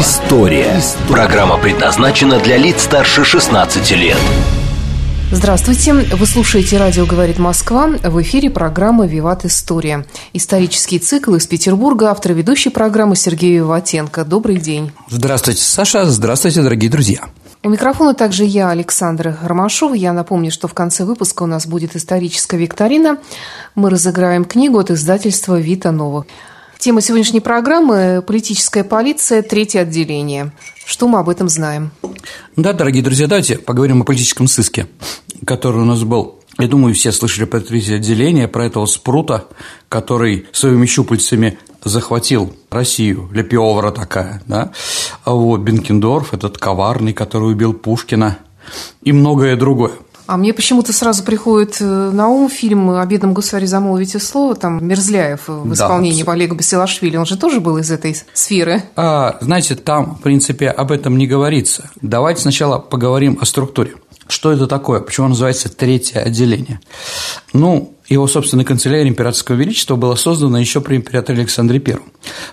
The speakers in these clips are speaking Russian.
История». Программа предназначена для лиц старше 16 лет. Здравствуйте. Вы слушаете «Радио говорит Москва». В эфире программа «Виват История». Исторический цикл из Петербурга. Автор ведущей программы Сергей Виватенко. Добрый день. Здравствуйте, Саша. Здравствуйте, дорогие друзья. У микрофона также я, Александра Ромашова. Я напомню, что в конце выпуска у нас будет историческая викторина. Мы разыграем книгу от издательства «Вита Нова». Тема сегодняшней программы – политическая полиция, третье отделение. Что мы об этом знаем? Да, дорогие друзья, давайте поговорим о политическом сыске, который у нас был. Я думаю, все слышали про третье отделение, про этого спрута, который своими щупальцами захватил Россию, Лепиовара такая, да, а вот Бенкендорф, этот коварный, который убил Пушкина, и многое другое. А мне почему-то сразу приходит э, на ум фильм «О бедном государе замолвите слово», там Мерзляев в исполнении да, Олега Басилашвили, он же тоже был из этой сферы. А, знаете, там, в принципе, об этом не говорится. Давайте сначала поговорим о структуре. Что это такое? Почему называется третье отделение? Ну, его собственная канцелярия императорского величества была создана еще при императоре Александре I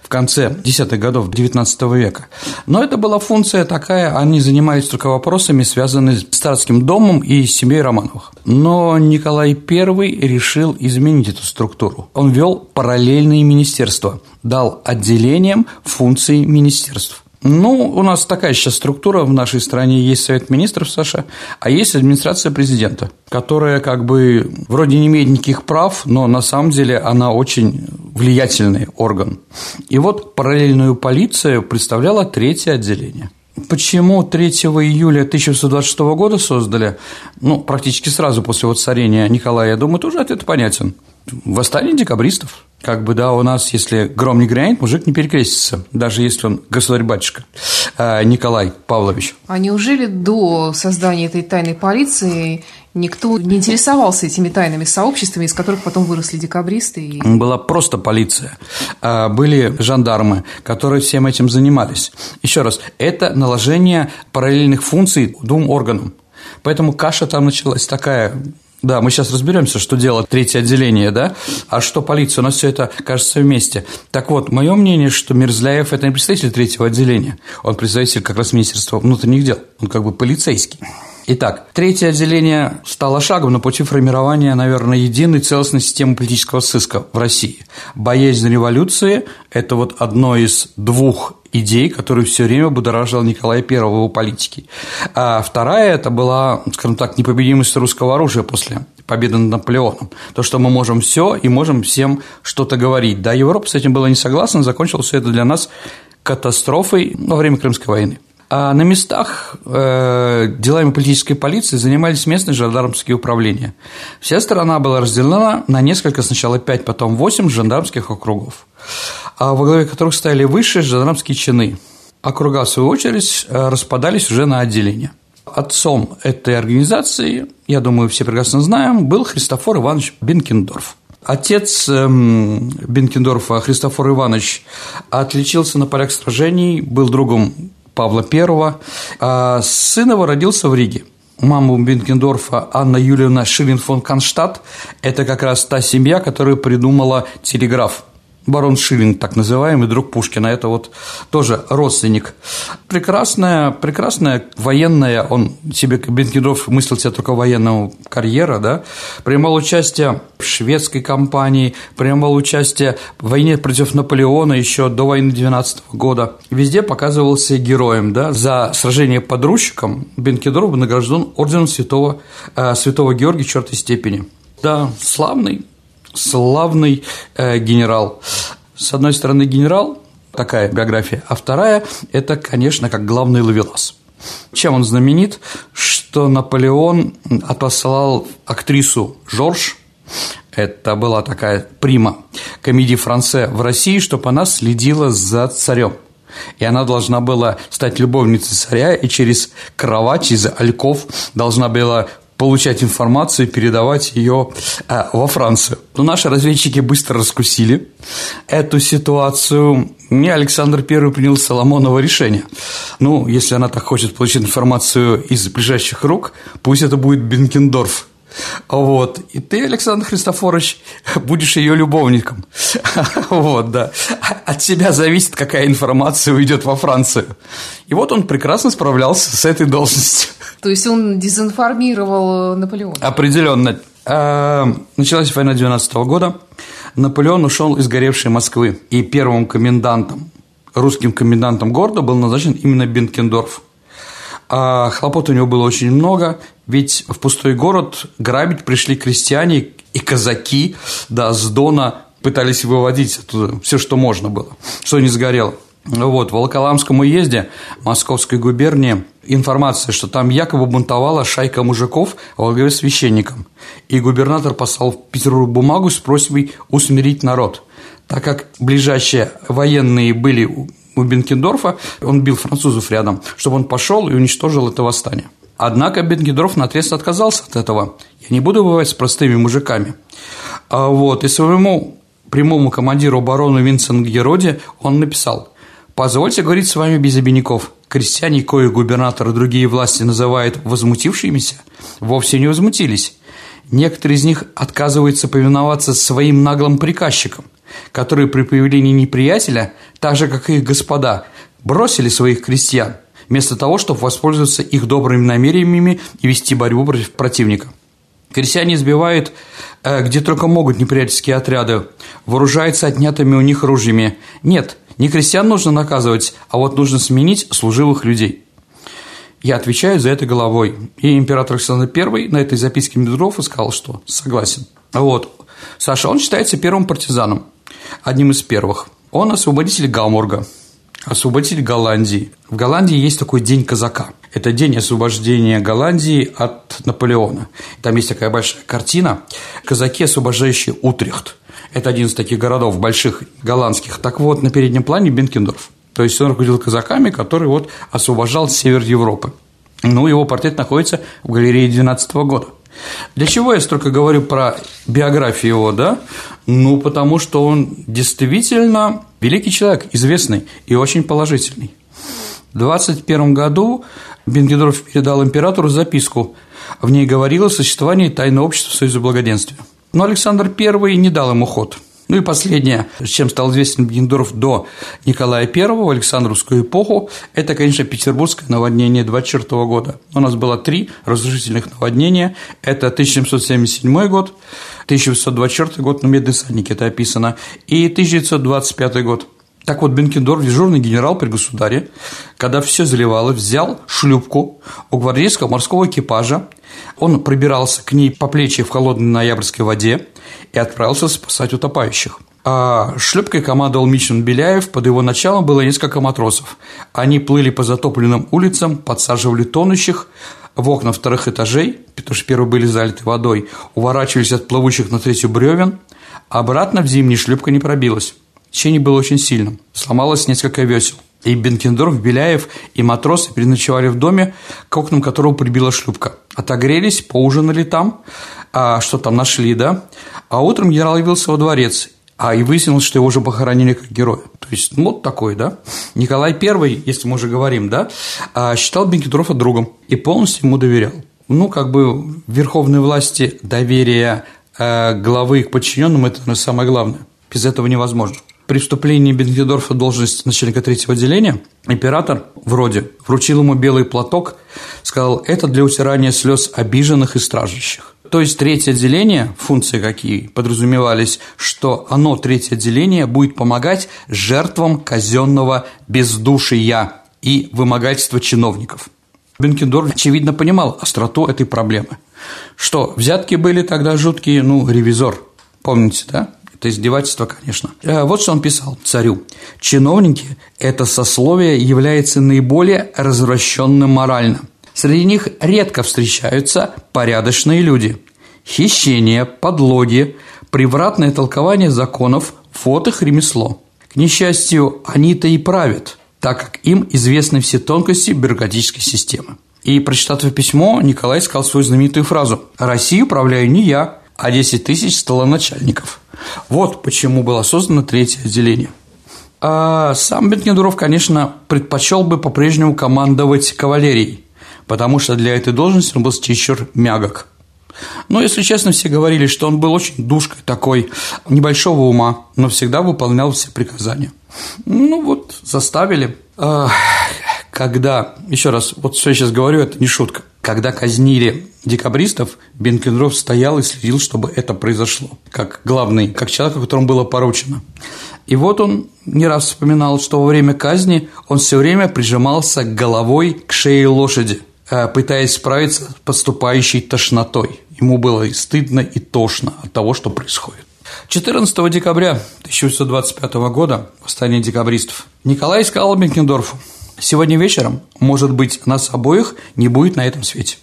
в конце десятых годов XIX века. Но это была функция такая, они занимались только вопросами, связанными с царским домом и семьей Романовых. Но Николай I решил изменить эту структуру. Он ввел параллельные министерства, дал отделениям функции министерств. Ну, у нас такая сейчас структура в нашей стране. Есть Совет Министров США, а есть администрация президента, которая как бы вроде не имеет никаких прав, но на самом деле она очень влиятельный орган. И вот параллельную полицию представляло третье отделение. Почему 3 июля 1626 года создали? Ну, практически сразу после воцарения Николая, я думаю, тоже ответ понятен. Восстание декабристов. Как бы, да, у нас, если гром не грянет, мужик не перекрестится, даже если он государь-батюшка а, Николай Павлович. А неужели до создания этой тайной полиции никто не интересовался этими тайными сообществами, из которых потом выросли декабристы? И... Была просто полиция. А, были жандармы, которые всем этим занимались. Еще раз, это наложение параллельных функций двум органам. Поэтому каша там началась такая да, мы сейчас разберемся, что делает третье отделение, да, а что полиция, у нас все это кажется вместе. Так вот, мое мнение, что Мерзляев – это не представитель третьего отделения, он представитель как раз Министерства внутренних дел, он как бы полицейский. Итак, третье отделение стало шагом на пути формирования, наверное, единой целостной системы политического сыска в России. Боязнь революции – это вот одно из двух идей, которые все время будоражил Николая I в его политике. А вторая – это была, скажем так, непобедимость русского оружия после победы над Наполеоном. То, что мы можем все и можем всем что-то говорить. Да, Европа с этим была не согласна, закончилось это для нас катастрофой во время Крымской войны. А на местах э, делами политической полиции занимались местные жандармские управления. Вся страна была разделена на несколько, сначала пять, потом восемь жандармских округов, а во главе которых стояли высшие жандармские чины. Округа, в свою очередь, э, распадались уже на отделения. Отцом этой организации, я думаю, все прекрасно знаем, был Христофор Иванович Бенкендорф. Отец эм, Бенкендорфа, Христофор Иванович, отличился на полях сражений, был другом Павла I, а сын его родился в Риге. Мама Бенкендорфа Анна Юлиевна Шилин фон Конштадт – это как раз та семья, которая придумала телеграф – барон Шиллинг, так называемый, друг Пушкина, это вот тоже родственник. Прекрасная, прекрасная военная, он себе, Бенкендорф мыслил себе только военного карьера, да, принимал участие в шведской кампании, принимал участие в войне против Наполеона еще до войны 12 года. Везде показывался героем, да, за сражение под Рущиком Бенкендорф награжден орденом святого, э, святого Георгия четвертой степени. Да, славный, славный э, генерал. С одной стороны, генерал, такая биография, а вторая – это, конечно, как главный ловелас. Чем он знаменит? Что Наполеон отослал актрису Жорж, это была такая прима комедии Франце в России, чтобы она следила за царем. И она должна была стать любовницей царя, и через кровать, через альков должна была получать информацию и передавать ее э, во Францию. Но наши разведчики быстро раскусили эту ситуацию, и Александр I принял Соломоново решение. Ну, если она так хочет получить информацию из ближайших рук, пусть это будет Бенкендорф. Вот. И ты, Александр Христофорович, будешь ее любовником. Вот, да. От тебя зависит, какая информация уйдет во Францию. И вот он прекрасно справлялся с этой должностью. То есть он дезинформировал Наполеона? Определенно. А, началась война 12 года. Наполеон ушел из горевшей Москвы. И первым комендантом, русским комендантом города был назначен именно Бенкендорф. А хлопот у него было очень много, ведь в пустой город грабить пришли крестьяне и казаки, да, с Дона пытались выводить оттуда все, что можно было, что не сгорело. Вот, в Волоколамском уезде Московской губернии информация, что там якобы бунтовала шайка мужиков во главе священником. И губернатор послал в Петербург бумагу с просьбой усмирить народ. Так как ближайшие военные были у Бенкендорфа, он бил французов рядом, чтобы он пошел и уничтожил это восстание. Однако Бенкендорф наотрез отказался от этого. Я не буду воевать с простыми мужиками. А вот, и своему прямому командиру обороны Винсент Героди он написал «Позвольте говорить с вами без обиняков. Крестьяне, кое губернатор и другие власти называют возмутившимися, вовсе не возмутились. Некоторые из них отказываются повиноваться своим наглым приказчикам – которые при появлении неприятеля, так же, как и их господа, бросили своих крестьян, вместо того, чтобы воспользоваться их добрыми намерениями и вести борьбу против противника. Крестьяне избивают, э, где только могут неприятельские отряды, вооружаются отнятыми у них оружиями. Нет, не крестьян нужно наказывать, а вот нужно сменить служивых людей. Я отвечаю за это головой. И император Александр I на этой записке Медведева сказал, что согласен. Вот. Саша, он считается первым партизаном одним из первых. Он освободитель Гамбурга, освободитель Голландии. В Голландии есть такой День казака. Это день освобождения Голландии от Наполеона. Там есть такая большая картина «Казаки, освобождающие Утрехт». Это один из таких городов больших голландских. Так вот, на переднем плане Бенкендорф. То есть он руководил казаками, который вот освобождал север Европы. Ну, его портрет находится в галерее 2012 года. Для чего я столько говорю про биографию его, да? Ну, потому что он действительно великий человек, известный и очень положительный. В 21 году Бенгедорф передал императору записку. В ней говорилось о существовании тайного общества Союза Благоденствия. Но Александр I не дал ему ход – ну и последнее, чем стал известен Бендорф до Николая I в Александровскую эпоху, это, конечно, петербургское наводнение 24 года. У нас было три разрушительных наводнения. Это 1777 год, 1824 год, ну, «Медные садники» это описано, и 1925 год. Так вот, Бенкендорф, дежурный генерал при государе, когда все заливало, взял шлюпку у гвардейского морского экипажа, он пробирался к ней по плечи в холодной ноябрьской воде и отправился спасать утопающих. А шлюпкой командовал Мичин Беляев, под его началом было несколько матросов. Они плыли по затопленным улицам, подсаживали тонущих в окна вторых этажей, потому что первые были залиты водой, уворачивались от плывущих на третью бревен, обратно в зимний шлюпка не пробилась. Течение было очень сильным, сломалось несколько весел. И Бенкендорф, Беляев и матросы переночевали в доме, к окнам которого прибила шлюпка. Отогрелись, поужинали там, а что там нашли, да? А утром генерал явился во дворец, а и выяснилось, что его уже похоронили как героя. То есть, ну, вот такой, да. Николай I, если мы уже говорим, да, а, считал Бенкендорфа другом и полностью ему доверял. Ну, как бы верховной власти доверие э, главы к подчиненным – это самое главное. Без этого невозможно. При вступлении Бенкендорфа в должность начальника третьего отделения император вроде вручил ему белый платок, сказал, это для утирания слез обиженных и стражащих. То есть третье отделение, функции какие подразумевались, что оно, третье отделение, будет помогать жертвам казенного бездушия и вымогательства чиновников. Бенкендорф, очевидно, понимал остроту этой проблемы. Что, взятки были тогда жуткие, ну, ревизор, помните, да? Это издевательство, конечно. Э, вот что он писал царю. «Чиновники – это сословие является наиболее развращенным морально. Среди них редко встречаются порядочные люди. Хищение, подлоги, превратное толкование законов – вот их ремесло. К несчастью, они-то и правят. так как им известны все тонкости бюрократической системы. И, прочитав письмо, Николай сказал свою знаменитую фразу «Россию управляю не я, а 10 тысяч столоначальников». Вот почему было создано третье отделение. А сам Бенкендорф, конечно, предпочел бы по-прежнему командовать кавалерией, потому что для этой должности он был чересчур мягок. Но, если честно, все говорили, что он был очень душкой такой, небольшого ума, но всегда выполнял все приказания. Ну вот, заставили. Когда, еще раз, вот что я сейчас говорю, это не шутка. Когда казнили декабристов, Бенкендорф стоял и следил, чтобы это произошло, как главный, как человек, которому было поручено. И вот он не раз вспоминал, что во время казни он все время прижимался головой к шее лошади, э, пытаясь справиться с поступающей тошнотой. Ему было и стыдно, и тошно от того, что происходит. 14 декабря 1825 года, восстание декабристов, Николай сказал Бенкендорфу, «Сегодня вечером, может быть, нас обоих не будет на этом свете.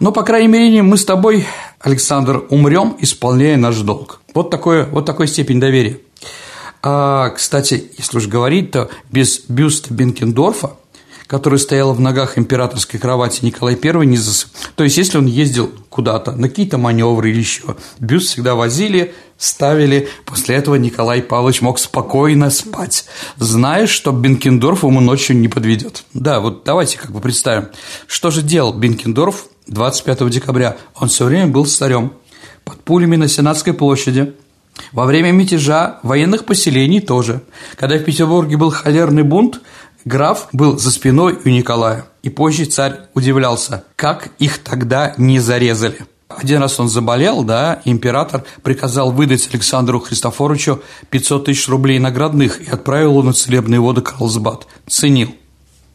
Но, по крайней мере, мы с тобой, Александр, умрем, исполняя наш долг». Вот, такое, вот такой степень доверия. А, кстати, если уж говорить, то без бюста Бенкендорфа который стоял в ногах императорской кровати Николай I, не засып. То есть, если он ездил куда-то на какие-то маневры или еще, бюст всегда возили, ставили. После этого Николай Павлович мог спокойно спать, зная, что Бенкендорф ему ночью не подведет. Да, вот давайте как бы представим, что же делал Бенкендорф 25 декабря. Он все время был царем под пулями на Сенатской площади, во время мятежа военных поселений тоже. Когда в Петербурге был холерный бунт, Граф был за спиной у Николая, и позже царь удивлялся, как их тогда не зарезали. Один раз он заболел, да, император приказал выдать Александру Христофоровичу 500 тысяч рублей наградных и отправил его на целебные воды Карлсбад. Ценил.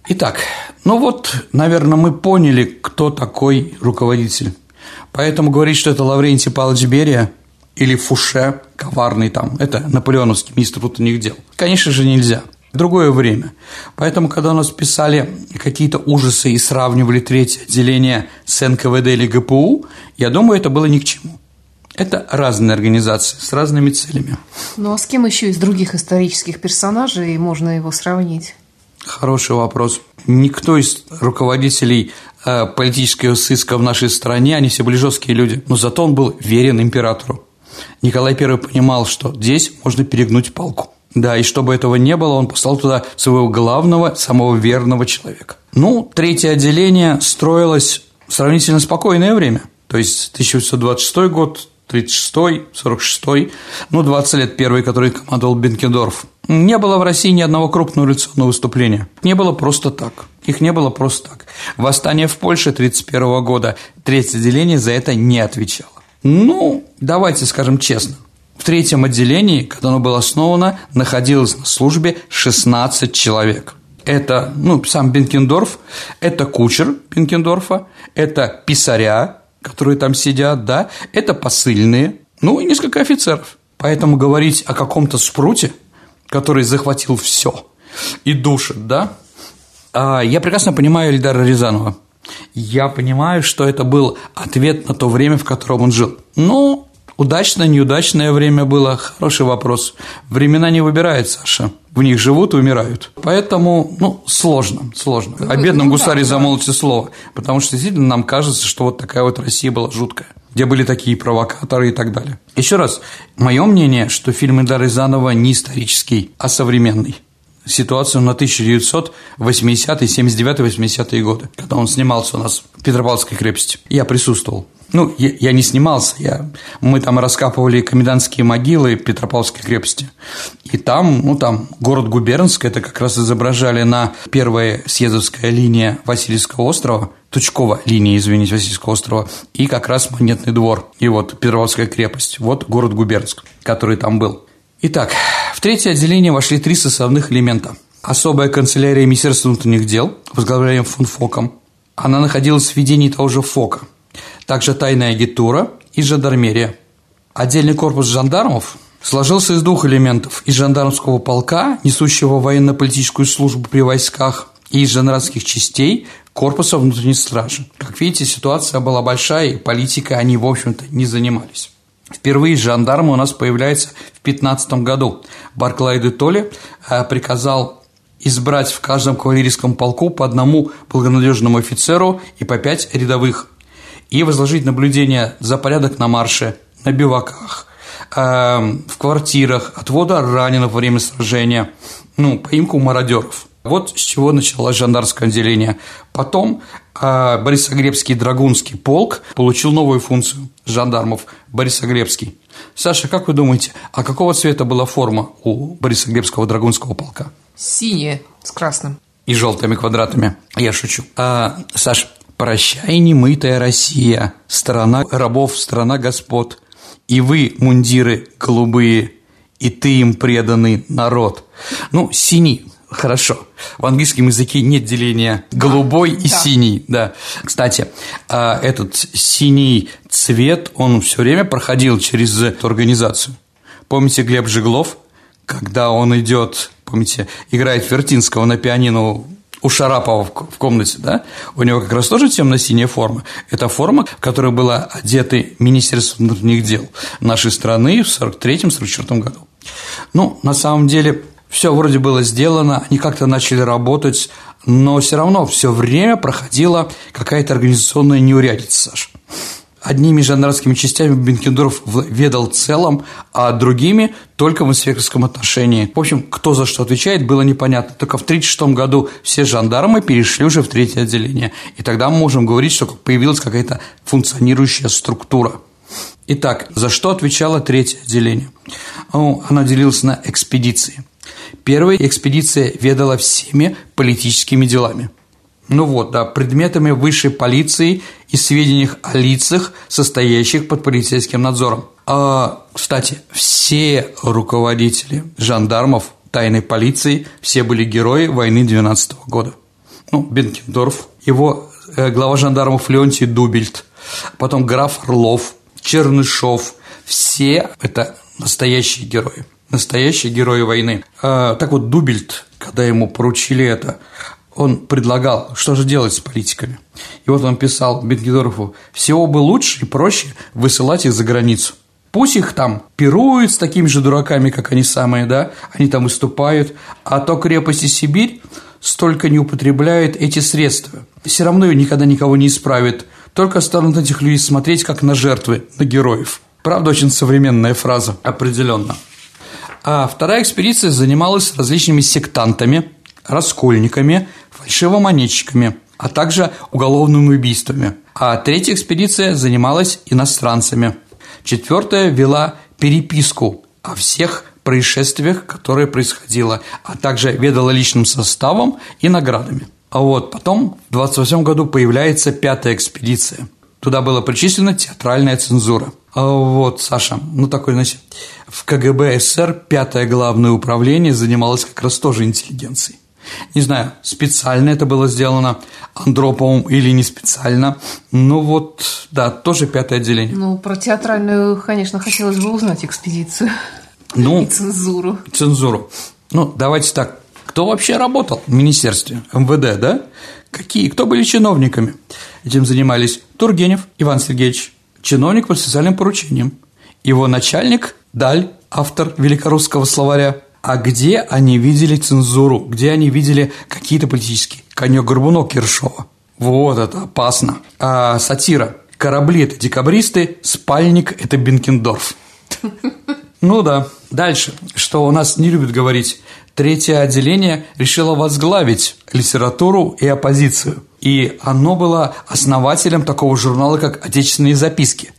Итак, ну вот, наверное, мы поняли, кто такой руководитель. Поэтому говорить, что это Лаврентий Павлович Берия или Фуше, коварный там, это наполеоновский министр внутренних дел, конечно же, нельзя другое время. Поэтому, когда у нас писали какие-то ужасы и сравнивали третье отделение с НКВД или ГПУ, я думаю, это было ни к чему. Это разные организации с разными целями. Ну а с кем еще из других исторических персонажей можно его сравнить? Хороший вопрос. Никто из руководителей э, политического сыска в нашей стране, они все были жесткие люди, но зато он был верен императору. Николай I понимал, что здесь можно перегнуть палку. Да, и чтобы этого не было, он послал туда своего главного, самого верного человека. Ну, третье отделение строилось в сравнительно спокойное время. То есть 1826 год, 36-й, 46-й, ну, 20 лет первый, который командовал Бенкендорф. Не было в России ни одного крупного революционного выступления. Не было просто так. Их не было просто так. Восстание в Польше 31 года, третье отделение за это не отвечало. Ну, давайте скажем честно, в третьем отделении, когда оно было основано, находилось на службе 16 человек. Это, ну, сам Бенкендорф, это кучер Бенкендорфа, это писаря, которые там сидят, да, это посыльные, ну и несколько офицеров. Поэтому говорить о каком-то спруте, который захватил все и душит, да, а, я прекрасно понимаю Эльдара Рязанова. Я понимаю, что это был ответ на то время, в котором он жил. Но Удачное, неудачное время было – хороший вопрос. Времена не выбирает, Саша. В них живут и умирают. Поэтому, ну, сложно, сложно. О бедном гусаре замолвите слово. Потому что действительно нам кажется, что вот такая вот Россия была жуткая где были такие провокаторы и так далее. Еще раз, мое мнение, что фильм Эльдара Рязанова не исторический, а современный ситуацию на 1980-е, 79-80-е годы, когда он снимался у нас в Петропавловской крепости. Я присутствовал. Ну, я, я не снимался, я, мы там раскапывали комендантские могилы Петропавловской крепости. И там, ну, там город Губернск, это как раз изображали на первая съездовская линия Васильевского острова, Тучкова линия, извините, Васильевского острова, и как раз Монетный двор, и вот Петропавловская крепость, вот город Губернск, который там был. Итак, в третье отделение вошли три составных элемента. Особая канцелярия Министерства внутренних дел, возглавляемая фон Фоком. Она находилась в ведении того же Фока – также тайная агентура и жандармерия. Отдельный корпус жандармов сложился из двух элементов – из жандармского полка, несущего военно-политическую службу при войсках, и из жандармских частей корпуса внутренней стражи. Как видите, ситуация была большая, и политикой они, в общем-то, не занимались. Впервые жандармы у нас появляются в 15 году. Барклай де Толли э, приказал избрать в каждом кавалерийском полку по одному благонадежному офицеру и по пять рядовых, и возложить наблюдение за порядок на марше, на биваках, эм, в квартирах, отвода раненых во время сражения, ну, поимку мародеров. Вот с чего началось жандарское отделение. Потом э, Борисоглебский драгунский полк получил новую функцию жандармов Борисоглебский. Саша, как вы думаете, а какого цвета была форма у Борисоглебского драгунского полка? Синяя с красным. И желтыми квадратами. Я шучу. А, Саш, прощай, немытая Россия, страна рабов, страна господ. И вы, мундиры голубые, и ты им преданный народ. Ну, синий, хорошо. В английском языке нет деления голубой и да. синий, да. Кстати, а, этот синий цвет, он все время проходил через эту организацию. Помните Глеб Жиглов, когда он идет, помните, играет Вертинского на пианино у Шарапова в комнате, да, у него как раз тоже темно-синяя форма. Это форма, в которой было одеты Министерство внутренних дел нашей страны в 43-44 году. Ну, на самом деле, все вроде было сделано, они как-то начали работать, но все равно все время проходила какая-то организационная неурядица, Саша. Одними жандарскими частями Бенкендорф ведал целом, а другими только в инспекторском отношении. В общем, кто за что отвечает, было непонятно. Только в 1936 году все жандармы перешли уже в третье отделение. И тогда мы можем говорить, что появилась какая-то функционирующая структура. Итак, за что отвечало третье отделение? Ну, оно делилось на экспедиции. Первая экспедиция ведала всеми политическими делами. Ну вот, да, предметами высшей полиции и сведениях о лицах, состоящих под полицейским надзором. А, кстати, все руководители жандармов тайной полиции, все были герои войны 12 года. Ну, Бенкендорф, его э, глава жандармов Леонтий Дубельт, потом граф Орлов, Чернышов, все это настоящие герои настоящие герои войны. А, так вот, Дубельт, когда ему поручили это, он предлагал, что же делать с политиками. И вот он писал Бенгедорову, всего бы лучше и проще высылать их за границу. Пусть их там пируют с такими же дураками, как они самые, да, они там выступают, а то крепости Сибирь столько не употребляют эти средства. Все равно ее никогда никого не исправит, только станут этих людей смотреть как на жертвы, на героев. Правда, очень современная фраза, определенно. А вторая экспедиция занималась различными сектантами, раскольниками, фальшивомонетчиками, а также уголовными убийствами. А третья экспедиция занималась иностранцами. Четвертая вела переписку о всех происшествиях, которые происходило, а также ведала личным составом и наградами. А вот потом в 28 году появляется пятая экспедиция. Туда была причислена театральная цензура. А вот, Саша, ну такой, значит, в КГБ СССР пятое главное управление занималось как раз тоже интеллигенцией. Не знаю, специально это было сделано Андроповым или не специально. Ну вот, да, тоже пятое отделение. Ну, про театральную, конечно, хотелось бы узнать экспедицию. Ну, и цензуру. Цензуру. Ну, давайте так. Кто вообще работал в министерстве МВД, да? Какие? Кто были чиновниками? Этим занимались Тургенев Иван Сергеевич, чиновник по специальным поручениям. Его начальник – Даль, автор великорусского словаря – а где они видели цензуру, где они видели какие-то политические. Конек-горбунок Киршова. Вот это опасно. А сатира. Корабли – это декабристы, спальник – это Бенкендорф. Ну да. Дальше, что у нас не любят говорить. Третье отделение решило возглавить литературу и оппозицию. И оно было основателем такого журнала, как «Отечественные записки».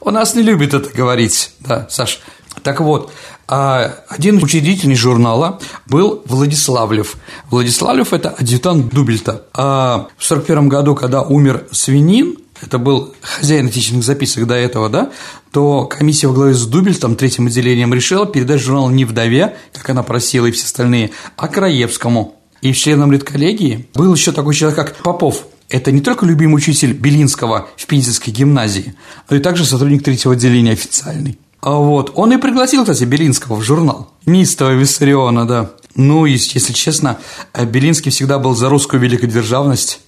У нас не любят это говорить, да, Саш. Так вот, а один учредитель журнала был Владиславлев. Владиславлев – это адъютант Дубельта. А в 1941 году, когда умер Свинин, это был хозяин отечественных записок до этого, да, то комиссия во главе с Дубельтом, третьим отделением, решила передать журнал не вдове, как она просила и все остальные, а Краевскому. И членом редколлегии был еще такой человек, как Попов. Это не только любимый учитель Белинского в Пензенской гимназии, но и также сотрудник третьего отделения официальный. А вот, он и пригласил, кстати, Белинского в журнал. Нистого Виссариона, да. Ну, и, если честно, Белинский всегда был за русскую великодержавность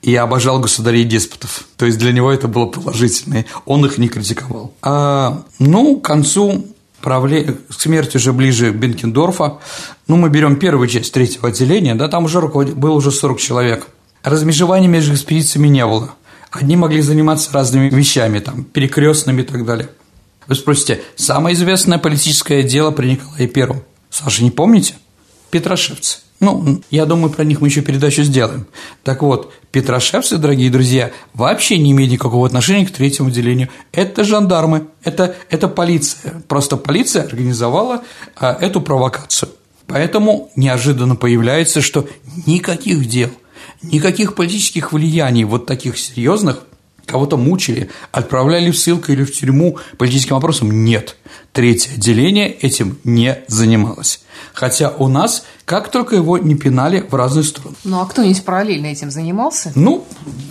и обожал государей деспотов. То есть для него это было положительное. Он их не критиковал. А, ну, к концу правле... смерть уже ближе Бенкендорфа. Ну, мы берем первую часть третьего отделения, да, там уже руководил, было уже 40 человек. Размежевания между экспедициями не было. Одни могли заниматься разными вещами, там, перекрестными и так далее. Вы спросите, самое известное политическое дело при Николае Первом? Саша, не помните? Петрошевцы. Ну, я думаю, про них мы еще передачу сделаем. Так вот, петрошевцы, дорогие друзья, вообще не имеют никакого отношения к третьему отделению. Это жандармы, это, это полиция. Просто полиция организовала а, эту провокацию. Поэтому неожиданно появляется, что никаких дел, никаких политических влияний вот таких серьезных кого-то мучили, отправляли в ссылку или в тюрьму политическим вопросом, нет. Третье отделение этим не занималось. Хотя у нас как только его не пинали в разные стороны. Ну, а кто-нибудь параллельно этим занимался? Ну,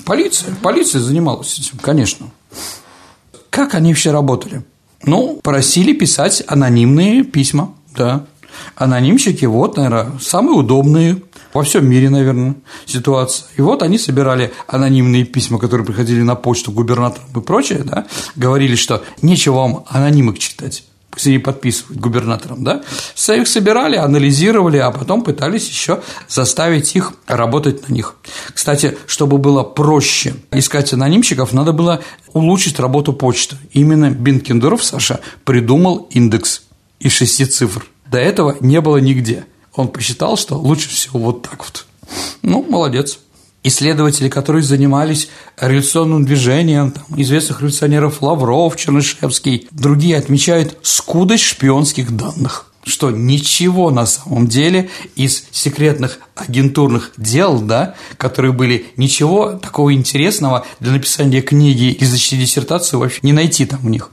полиция. Полиция занималась этим, конечно. Как они все работали? Ну, просили писать анонимные письма, да. Анонимщики, вот, наверное, самые удобные во всем мире, наверное, ситуация. И вот они собирали анонимные письма, которые приходили на почту губернаторам и прочее, да, говорили, что нечего вам анонимок читать пусть они подписывают губернаторам, да, их собирали, анализировали, а потом пытались еще заставить их работать на них. Кстати, чтобы было проще искать анонимщиков, надо было улучшить работу почты. Именно Бенкендорф, Саша, придумал индекс из шести цифр. До этого не было нигде. Он посчитал, что лучше всего вот так вот. Ну, молодец исследователи, которые занимались революционным движением, там, известных революционеров Лавров, Чернышевский, другие отмечают скудость шпионских данных что ничего на самом деле из секретных агентурных дел, да, которые были, ничего такого интересного для написания книги или защиты диссертации вообще не найти там в них.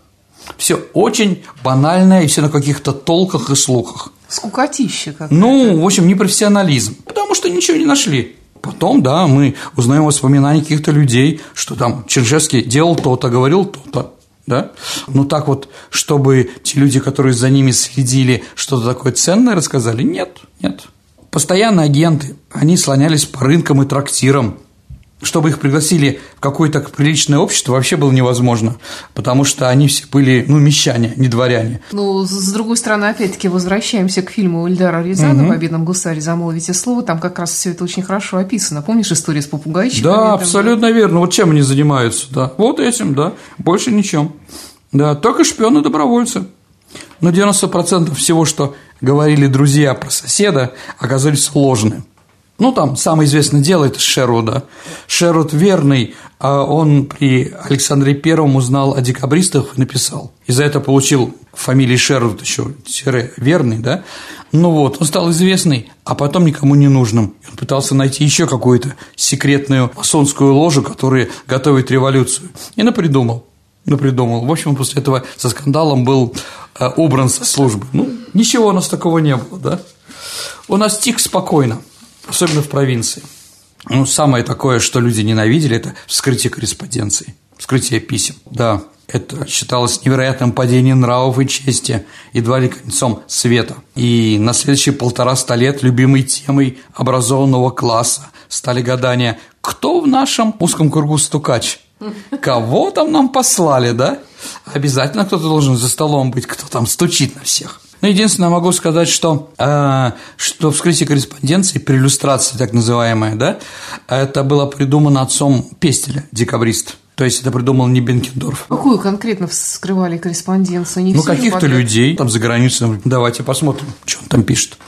Все очень банальное и все на каких-то толках и слухах. Скукотища как Ну, в общем, непрофессионализм, потому что ничего не нашли. Потом, да, мы узнаем воспоминания каких-то людей, что там Чернышевский делал то-то, говорил то-то, да? Но так вот, чтобы те люди, которые за ними следили, что-то такое ценное рассказали, нет, нет. Постоянно агенты, они слонялись по рынкам и трактирам, чтобы их пригласили в какое-то приличное общество, вообще было невозможно, потому что они все были, ну, мещане, не дворяне. Ну, с другой стороны, опять-таки, возвращаемся к фильму Ильдара Рязанова угу. «О бедном гусаре, замолвите слово», там как раз все это очень хорошо описано. Помнишь историю с попугайчиками? Да, там, абсолютно да? верно. Вот чем они занимаются, да. Вот этим, да, больше ничем. Да, только шпионы-добровольцы. Но 90% всего, что говорили друзья про соседа, оказались ложными. Ну, там самое известное дело – это Шеруда. Шерут верный, а он при Александре Первом узнал о декабристах и написал. И за это получил фамилию Шерут еще, тире, верный, да? Ну вот, он стал известный, а потом никому не нужным. Он пытался найти еще какую-то секретную масонскую ложу, которая готовит революцию. И напридумал. Напридумал. В общем, после этого со скандалом был э, убран со службы. Ну, ничего у нас такого не было, да? У нас тик спокойно особенно в провинции. Ну, самое такое, что люди ненавидели, это вскрытие корреспонденции, вскрытие писем. Да, это считалось невероятным падением нравов и чести, едва ли концом света. И на следующие полтора-ста лет любимой темой образованного класса стали гадания, кто в нашем узком кругу стукач? Кого там нам послали, да? Обязательно кто-то должен за столом быть, кто там стучит на всех. Ну, единственное, могу сказать, что, э, что вскрытие корреспонденции при иллюстрации, так называемая, да, это было придумано отцом Пестеля, декабрист. То есть это придумал не Бенкендорф. Какую конкретно вскрывали корреспонденцию? Не ну, каких-то людей там за границей. Давайте посмотрим, что он там пишет.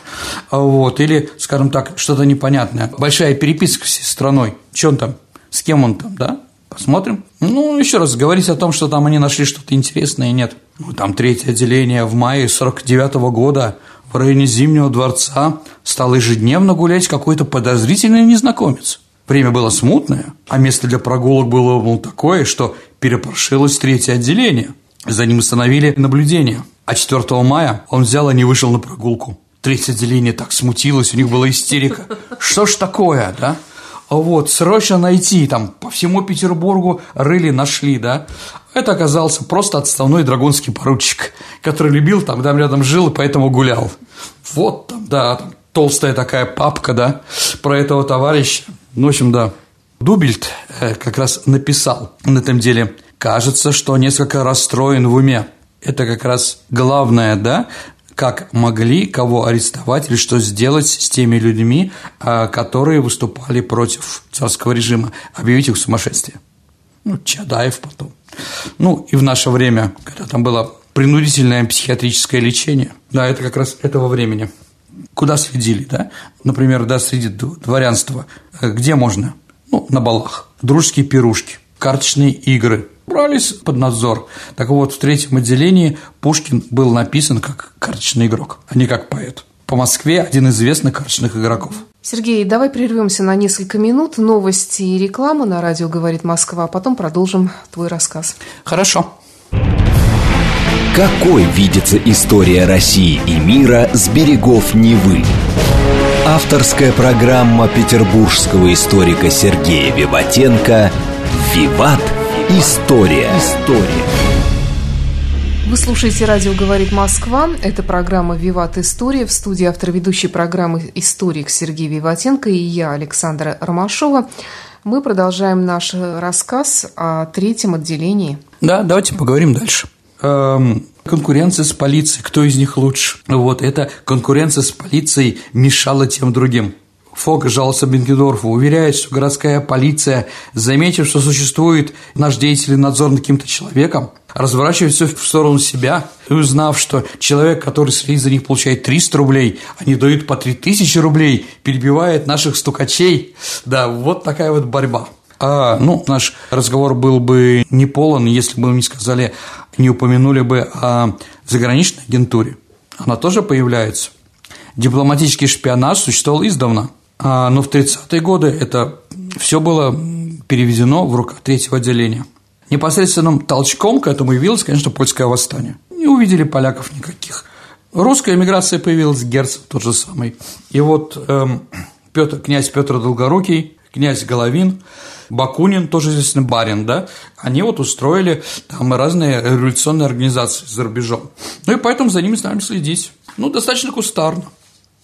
Вот. Или, скажем так, что-то непонятное. Большая переписка с страной. Что он там? С кем он там, да? Посмотрим. Ну, еще раз, говорить о том, что там они нашли что-то интересное, нет. Ну, там третье отделение в мае 49 -го года в районе Зимнего дворца стал ежедневно гулять какой-то подозрительный незнакомец. Время было смутное, а место для прогулок было мол, такое, что перепрошилось третье отделение. За ним установили наблюдение. А 4 мая он взял и не вышел на прогулку. Третье отделение так смутилось, у них была истерика. Что ж такое, да? Вот, срочно найти, там, по всему Петербургу рыли, нашли, да, это оказался просто отставной драгунский поручик, который любил, там, там рядом жил и поэтому гулял. Вот там, да, там, толстая такая папка, да, про этого товарища. Ну, в общем, да. Дубельт э, как раз написал на этом деле «Кажется, что несколько расстроен в уме. это как раз главное, да, как могли кого арестовать или что сделать с теми людьми, а, которые выступали против царского режима, объявить их сумасшествие. Ну, Чадаев потом. Ну, и в наше время, когда там было принудительное психиатрическое лечение, да, это как раз этого времени. Куда следили, да? Например, да, среди дворянства. Где можно? Ну, на балах. Дружеские пирушки, карточные игры, брались под надзор. Так вот, в третьем отделении Пушкин был написан как карточный игрок, а не как поэт. По Москве один из известных карточных игроков. Сергей, давай прервемся на несколько минут. Новости и реклама на радио «Говорит Москва», а потом продолжим твой рассказ. Хорошо. Какой видится история России и мира с берегов Невы? Авторская программа петербургского историка Сергея Виватенко «Виват. История». История. Вы слушаете «Радио говорит Москва». Это программа «Виват История». В студии автор ведущей программы историк Сергей Виватенко и я, Александра Ромашова. Мы продолжаем наш рассказ о третьем отделении. Да, давайте поговорим дальше. Эм, конкуренция с полицией, кто из них лучше. Вот, эта конкуренция с полицией мешала тем другим. Фок жаловался Бенкендорфу, уверяет, что городская полиция, заметив, что существует наш деятельный надзор над каким-то человеком, разворачивает все в сторону себя, и узнав, что человек, который следит за них, получает 300 рублей, они дают по 3000 рублей, перебивает наших стукачей. Да, вот такая вот борьба. А, ну, наш разговор был бы не полон, если бы мы не сказали, не упомянули бы о заграничной агентуре. Она тоже появляется. Дипломатический шпионаж существовал издавна, а, но в 30-е годы это все было переведено в руках третьего отделения. Непосредственным толчком к этому явилось, конечно, польское восстание. Не увидели поляков никаких. Русская эмиграция появилась, Герцог тот же самый. И вот эм, Петр, князь Петр Долгорукий, князь Головин – Бакунин, тоже известный барин, да, они вот устроили там разные революционные организации за рубежом. Ну и поэтому за ними с нами следить. Ну, достаточно кустарно.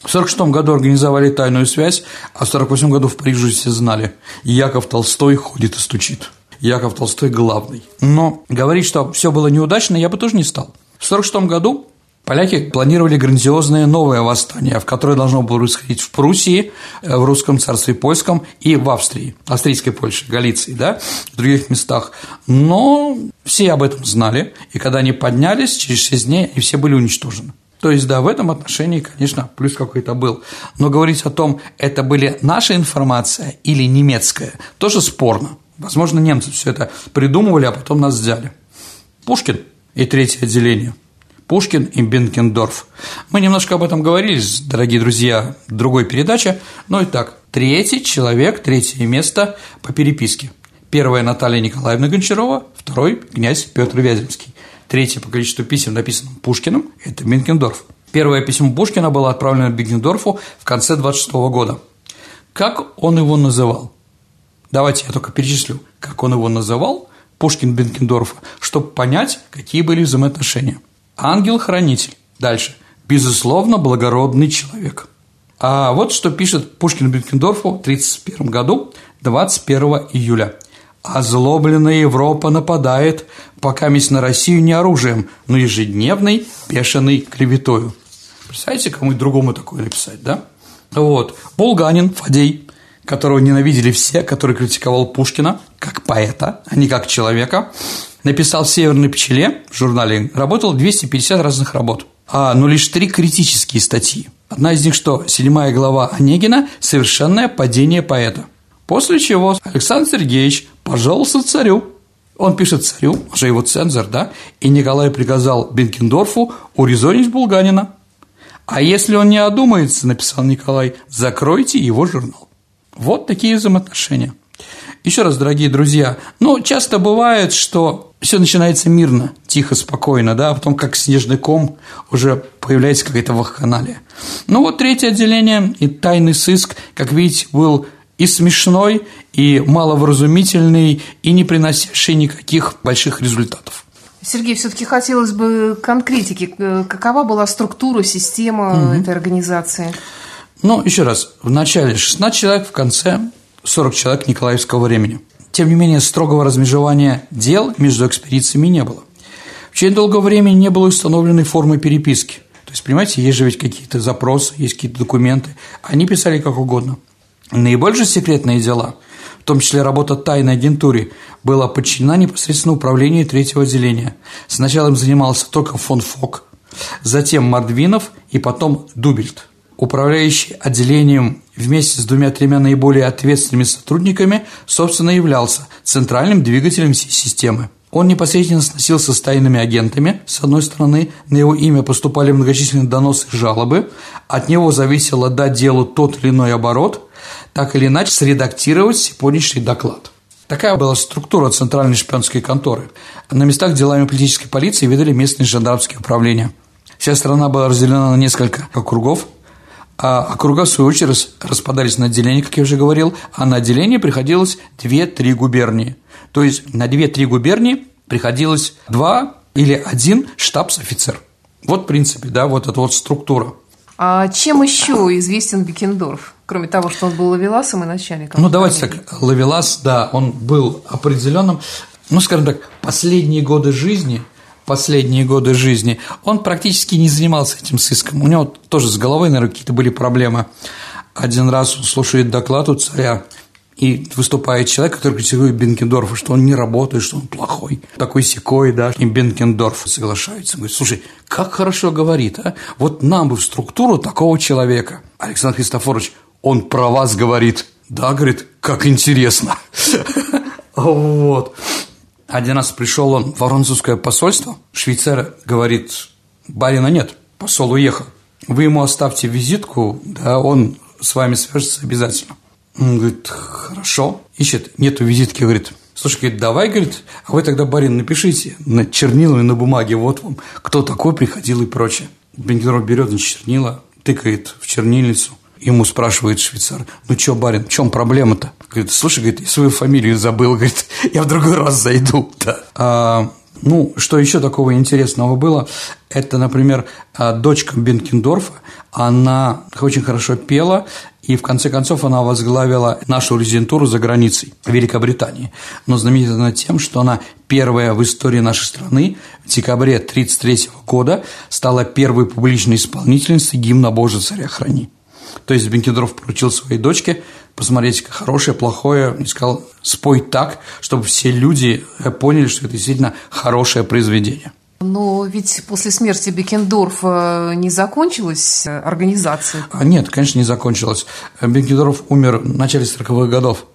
В 1946 году организовали тайную связь, а в 1948 году в Париже все знали. Яков Толстой ходит и стучит. Яков Толстой главный. Но говорить, что все было неудачно, я бы тоже не стал. В 1946 году Поляки планировали грандиозное новое восстание, в которое должно было происходить в Пруссии, э, в Русском царстве Польском и в Австрии, Австрийской Польше, Галиции, да, в других местах. Но все об этом знали, и когда они поднялись, через 6 дней они все были уничтожены. То есть, да, в этом отношении, конечно, плюс какой-то был. Но говорить о том, это были наша информация или немецкая, тоже спорно. Возможно, немцы все это придумывали, а потом нас взяли. Пушкин и третье отделение – Пушкин и Бенкендорф. Мы немножко об этом говорили, дорогие друзья, в другой передаче. Но и так, третий человек, третье место по переписке. Первая Наталья Николаевна Гончарова, второй князь Петр Вяземский. Третье по количеству писем, написанным Пушкиным, это Бенкендорф. Первое письмо Пушкина было отправлено Бенкендорфу в конце 26 года. Как он его называл? Давайте я только перечислю, как он его называл, Пушкин Бенкендорфа, чтобы понять, какие были взаимоотношения. Ангел-хранитель. Дальше. Безусловно, благородный человек. А вот что пишет Пушкин Бенкендорфу в 1931 году, 21 июля. «Озлобленная Европа нападает, пока месть на Россию не оружием, но ежедневной бешеной клеветою». Представляете, кому другому такое написать, да? Вот. Булганин, Фадей, которого ненавидели все, который критиковал Пушкина как поэта, а не как человека – написал в «Северной пчеле» в журнале, работал 250 разных работ, а, но лишь три критические статьи. Одна из них, что седьмая глава Онегина – совершенное падение поэта. После чего Александр Сергеевич пожаловался царю. Он пишет царю, уже его цензор, да, и Николай приказал Бенкендорфу урезонить Булганина. А если он не одумается, написал Николай, закройте его журнал. Вот такие взаимоотношения. Еще раз, дорогие друзья, ну, часто бывает, что все начинается мирно, тихо, спокойно, да, а потом как снежный ком уже появляется какая-то вахханалия. Ну вот третье отделение и тайный сыск, как видите, был и смешной, и маловразумительный, и не приносящий никаких больших результатов. Сергей, все-таки хотелось бы конкретики. Какова была структура, система угу. этой организации? Ну, еще раз, в начале 16 человек, в конце 40 человек Николаевского времени. Тем не менее, строгого размежевания дел между экспедициями не было. В течение долгого времени не было установленной формы переписки. То есть, понимаете, есть же ведь какие-то запросы, есть какие-то документы. Они писали как угодно. Наибольше секретные дела, в том числе работа тайной агентуре, была подчинена непосредственно управлению третьего отделения. Сначала им занимался только фон Фок, затем Мордвинов и потом Дубельт. Управляющий отделением вместе с двумя-тремя наиболее ответственными сотрудниками, собственно, являлся центральным двигателем всей системы. Он непосредственно сносился с тайными агентами. С одной стороны, на его имя поступали многочисленные доносы и жалобы. От него зависело дать делу тот или иной оборот, так или иначе средактировать сегодняшний доклад. Такая была структура центральной шпионской конторы. На местах делами политической полиции видели местные жандармские управления. Вся страна была разделена на несколько округов, а округа, в свою очередь, распадались на отделения, как я уже говорил, а на отделение приходилось 2-3 губернии – то есть на 2-3 губернии приходилось два или один штабс-офицер. Вот, в принципе, да, вот эта вот структура. А чем еще известен Бекендорф? Кроме того, что он был лавеласом и начальником. Ну, давайте так, лавелас, да, он был определенным, ну, скажем так, последние годы жизни – последние годы жизни, он практически не занимался этим сыском. У него тоже с головой, наверное, какие-то были проблемы. Один раз он слушает доклад у царя, и выступает человек, который критикует Бенкендорфа, что он не работает, что он плохой, такой секой, да, и Бенкендорф соглашается. Говорит, слушай, как хорошо говорит, а? Вот нам бы в структуру такого человека. Александр Христофорович, он про вас говорит. Да, говорит, как интересно. Вот. Один раз пришел он в французское посольство, швейцар говорит, барина нет, посол уехал. Вы ему оставьте визитку, да, он с вами свяжется обязательно. Он говорит, хорошо. Ищет, нету визитки, говорит, слушай, говорит, давай, говорит, а вы тогда, барин, напишите на чернилами на бумаге, вот вам, кто такой приходил и прочее. Бенкендорф берет, значит, чернила, тыкает в чернильницу, Ему спрашивает швейцар, ну что, барин, в чем проблема-то? Говорит, слушай, говорит, я свою фамилию забыл, говорит, я в другой раз зайду. Да. А, ну, что еще такого интересного было, это, например, а, дочка Бенкендорфа, она очень хорошо пела, и в конце концов она возглавила нашу резидентуру за границей Великобритании. Но знаменита она тем, что она первая в истории нашей страны в декабре 1933 года стала первой публичной исполнительницей гимна «Боже, царя храни». То есть Бенкендорф поручил своей дочке посмотреть хорошее, плохое, и сказал, спой так, чтобы все люди поняли, что это действительно хорошее произведение. Но ведь после смерти Бекендорфа не закончилась э, организация? А нет, конечно, не закончилась. Бекендорф умер в начале 40-х годов.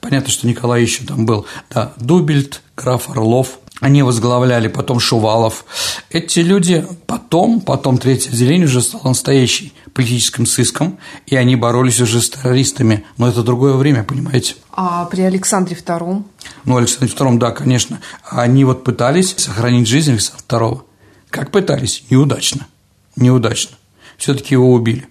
Понятно, что Николай еще там был. Да, Дубельт, граф Орлов, они возглавляли, потом Шувалов. Эти люди потом, потом третье отделение уже стало настоящим политическим сыском, и они боролись уже с террористами. Но это другое время, понимаете? А при Александре II? Ну, Александре II, да, конечно. Они вот пытались сохранить жизнь Александра II. Как пытались? Неудачно. Неудачно. Все-таки его убили.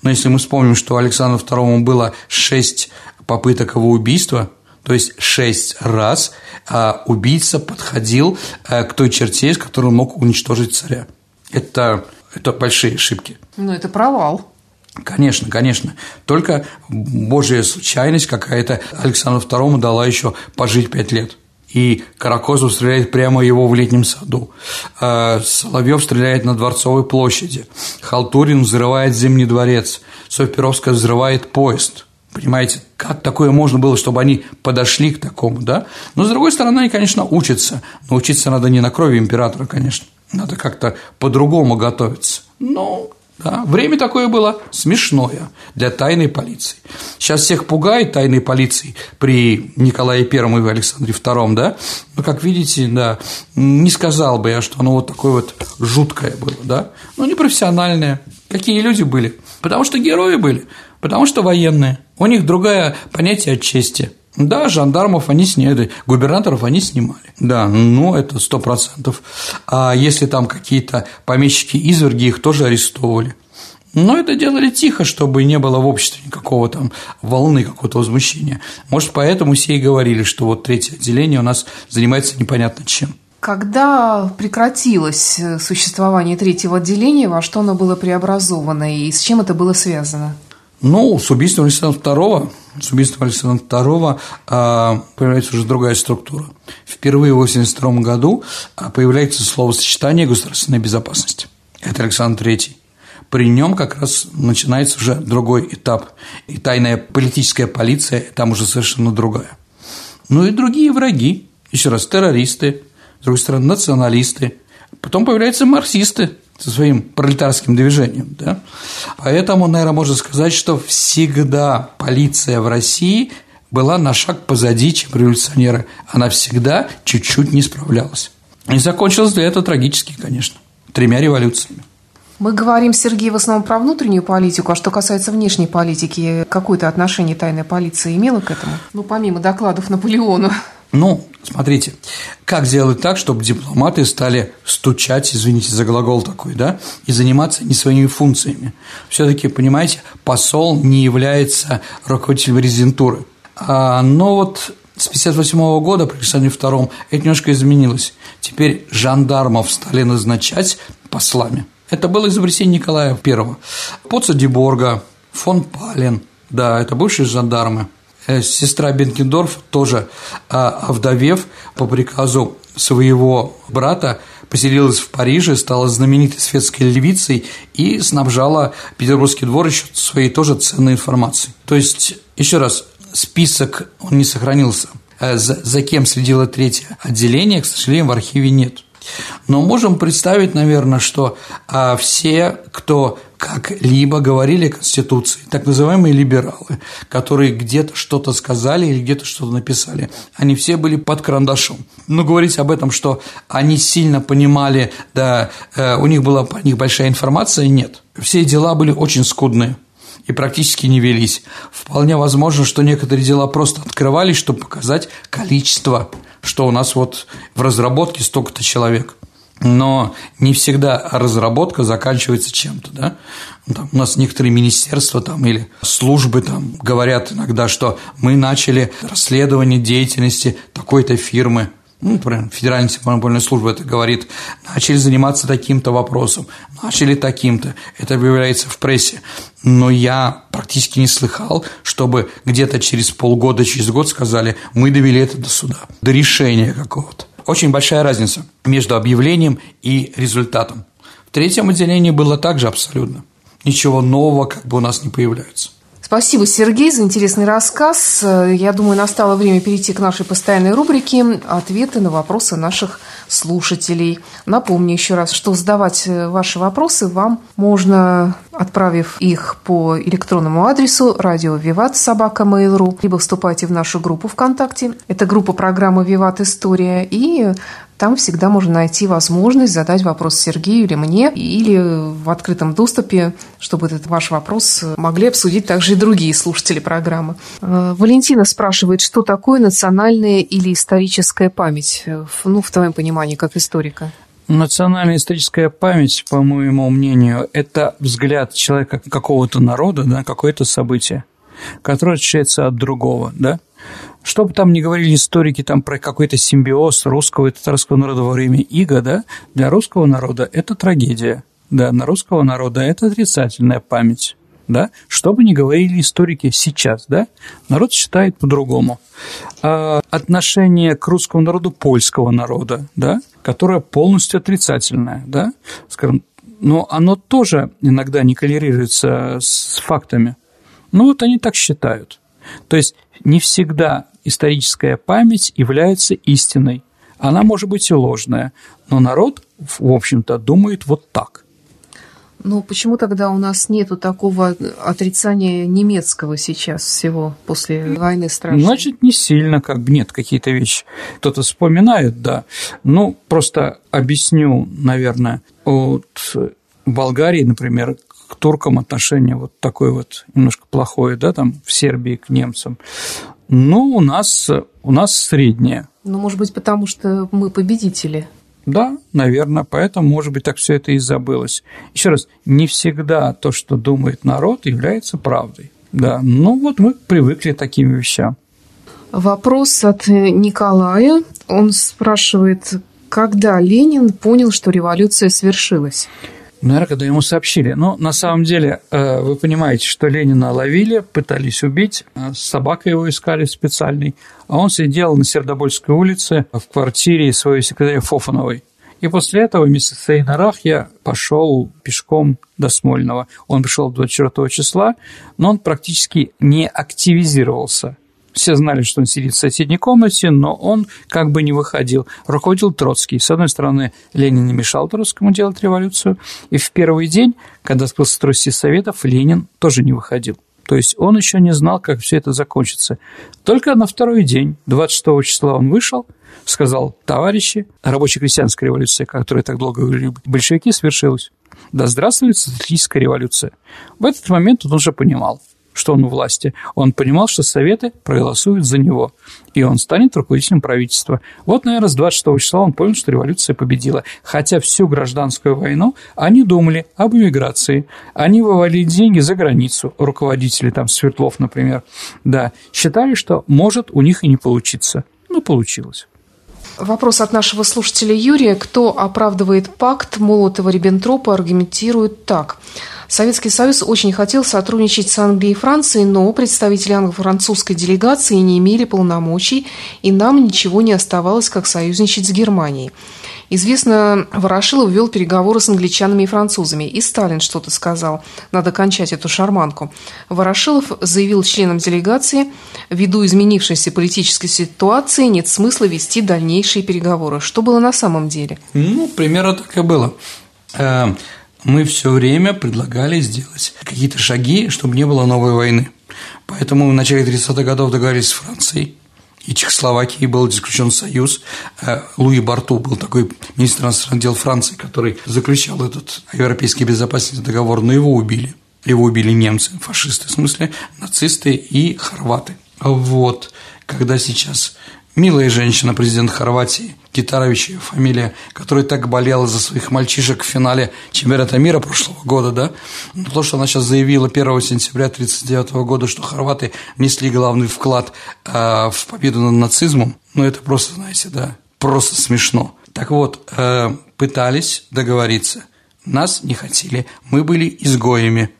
Но если мы вспомним, что Александру II было шесть попыток его убийства – то есть шесть раз а, убийца подходил а, к той черте, с которой он мог уничтожить царя. Это, это большие ошибки. Ну, это провал. Конечно, конечно. Только божья случайность какая-то Александру II дала еще пожить пять лет. И Каракозов стреляет прямо его в летнем саду. А, Соловьев стреляет на Дворцовой площади. Халтурин взрывает Зимний дворец. Софья взрывает поезд. Понимаете, как такое можно было, чтобы они подошли к такому, да? Но, с другой стороны, они, конечно, учатся. Но учиться надо не на крови императора, конечно. Надо как-то по-другому готовиться. Ну, да, время такое было смешное для тайной полиции. Сейчас всех пугает тайной полиции при Николае Первом и Александре Втором, да? Но, как видите, да, не сказал бы я, что оно вот такое вот жуткое было, да? Ну, непрофессиональное. Какие люди были? Потому что герои были. Потому что военные. У них другое понятие чести. Да, жандармов они сняли, губернаторов они снимали. Да, ну это сто процентов. А если там какие-то помещики-изверги, их тоже арестовывали. Но это делали тихо, чтобы не было в обществе никакого там волны, какого-то возмущения. Может, поэтому все и говорили, что вот третье отделение у нас занимается непонятно чем. Когда прекратилось существование третьего отделения, во что оно было преобразовано и с чем это было связано? Ну, с убийством Александра II, с убийством Александра II а, появляется уже другая структура. Впервые в 1982 году а, появляется словосочетание государственной безопасности. Это Александр III. При нем как раз начинается уже другой этап. И тайная политическая полиция там уже совершенно другая. Ну и другие враги. Еще раз, террористы, с другой стороны, националисты. Потом появляются марксисты, со своим пролетарским движением. Да? Поэтому, наверное, можно сказать, что всегда полиция в России была на шаг позади, чем революционеры. Она всегда чуть-чуть не справлялась. И закончилось для этого трагически, конечно, тремя революциями. Мы говорим, Сергей, в основном про внутреннюю политику, а что касается внешней политики, какое-то отношение тайная полиция имела к этому? Ну, помимо докладов Наполеону. Ну, смотрите, как сделать так, чтобы дипломаты стали стучать, извините за глагол такой, да, и заниматься не своими функциями. Все-таки, понимаете, посол не является руководителем резидентуры. А, но вот с 1958 года при Александре II это немножко изменилось. Теперь жандармов стали назначать послами. Это было изобретение Николая I. Поца Деборга, фон Пален, да, это бывшие жандармы – сестра Бенкендорф тоже, а, овдовев по приказу своего брата, поселилась в Париже, стала знаменитой светской львицей и снабжала Петербургский двор еще своей тоже ценной информацией. То есть, еще раз, список, он не сохранился. Э, за, за кем следило третье отделение, к сожалению, в архиве нет. Но можем представить, наверное, что а, все, кто как-либо говорили о Конституции, так называемые либералы, которые где-то что-то сказали или где-то что-то написали, они все были под карандашом. Но говорить об этом, что они сильно понимали, да, э, у них была по них большая информация, нет. Все дела были очень скудные и практически не велись. Вполне возможно, что некоторые дела просто открывались, чтобы показать количество что у нас вот в разработке столько-то человек. Но не всегда разработка заканчивается чем-то, да? Ну, там, у нас некоторые министерства там, или службы там, говорят иногда, что мы начали расследование деятельности такой-то фирмы, ну, например, Федеральная антимонопольная служба это говорит, начали заниматься таким-то вопросом, начали таким-то, это появляется в прессе. Но я практически не слыхал, чтобы где-то через полгода, через год сказали, мы довели это до суда, до решения какого-то. Очень большая разница между объявлением и результатом. В третьем отделении было также абсолютно. Ничего нового как бы у нас не появляется. Спасибо, Сергей, за интересный рассказ. Я думаю, настало время перейти к нашей постоянной рубрике «Ответы на вопросы наших слушателей». Напомню еще раз, что задавать ваши вопросы вам можно, отправив их по электронному адресу радио Виват собака Mail.ru, либо вступайте в нашу группу ВКонтакте. Это группа программы «Виват История», и там всегда можно найти возможность задать вопрос Сергею или мне, или в открытом доступе, чтобы этот ваш вопрос могли обсудить также и другие слушатели программы. Э, Валентина спрашивает, что такое национальная или историческая память, ну, в твоем понимании, как историка? Национальная историческая память, по моему мнению, это взгляд человека какого-то народа на какое-то событие, которое отличается от другого, да? Что бы там ни говорили историки там про какой-то симбиоз русского и татарского народа во время ига, да, для русского народа это трагедия, да, на русского народа это отрицательная память, да, что бы ни говорили историки сейчас, да, народ считает по-другому. А отношение к русскому народу польского народа, да, которое полностью отрицательное, да, скажем, но оно тоже иногда не коллерируется с фактами. Ну вот они так считают. То есть не всегда историческая память является истиной. Она может быть и ложная, но народ, в общем-то, думает вот так. Ну, почему тогда у нас нету такого отрицания немецкого сейчас всего после войны страшной? Значит, не сильно, как бы нет какие-то вещи. Кто-то вспоминает, да. Ну, просто объясню, наверное, от Болгарии, например, к туркам отношение вот такое вот немножко плохое, да, там в Сербии к немцам. Но у нас, у нас среднее. Ну, может быть, потому что мы победители. Да, наверное, поэтому, может быть, так все это и забылось. Еще раз, не всегда то, что думает народ, является правдой. Да, ну вот мы привыкли к таким вещам. Вопрос от Николая. Он спрашивает, когда Ленин понял, что революция свершилась? Наверное, когда ему сообщили. Но на самом деле э, вы понимаете, что Ленина ловили, пытались убить, а с собакой его искали специальной, а он сидел на Сердобольской улице в квартире своей секретаря Фофановой. И после этого вместе с Эйнарах я пошел пешком до Смольного. Он пришел 24 числа, но он практически не активизировался. Все знали, что он сидит в соседней комнате, но он как бы не выходил. Руководил Троцкий. С одной стороны, Ленин не мешал Троцкому делать революцию. И в первый день, когда скрылся трости Советов, Ленин тоже не выходил. То есть он еще не знал, как все это закончится. Только на второй день, 26 числа, он вышел, сказал, товарищи, рабоче-крестьянская революция, которая так долго говорили большевики, свершилась. Да здравствует социалистическая революция. В этот момент он уже понимал, что он у власти. Он понимал, что Советы проголосуют за него, и он станет руководителем правительства. Вот, наверное, с 26 числа он понял, что революция победила. Хотя всю гражданскую войну они думали об иммиграции. Они вывалили деньги за границу, руководители, там, Свердлов, например, да, считали, что может у них и не получиться. Ну, получилось. Вопрос от нашего слушателя Юрия. Кто оправдывает пакт Молотова-Риббентропа, аргументирует так – Советский Союз очень хотел сотрудничать с Англией и Францией, но представители англо-французской делегации не имели полномочий, и нам ничего не оставалось, как союзничать с Германией. Известно, Ворошилов вел переговоры с англичанами и французами, и Сталин что-то сказал. Надо кончать эту шарманку. Ворошилов заявил членам делегации, ввиду изменившейся политической ситуации нет смысла вести дальнейшие переговоры. Что было на самом деле? Ну, примерно так и было э, мы все время предлагали сделать какие-то шаги, чтобы не было новой войны. Поэтому в начале 30-х годов договорились с Францией, и Чехословакии был заключен союз. Э, Луи Барту был такой министр иностранных дел Франции, который заключал этот европейский безопасный договор, но его убили. Его убили немцы, фашисты, в смысле нацисты и хорваты. Вот, когда сейчас Милая женщина, президент Хорватии, Китарович фамилия, которая так болела за своих мальчишек в финале чемпионата мира прошлого года, да, но то, что она сейчас заявила 1 сентября 1939 года, что хорваты внесли главный вклад э, в победу над нацизмом, ну, это просто, знаете, да, просто смешно. Так вот, э, пытались договориться, нас не хотели, мы были изгоями,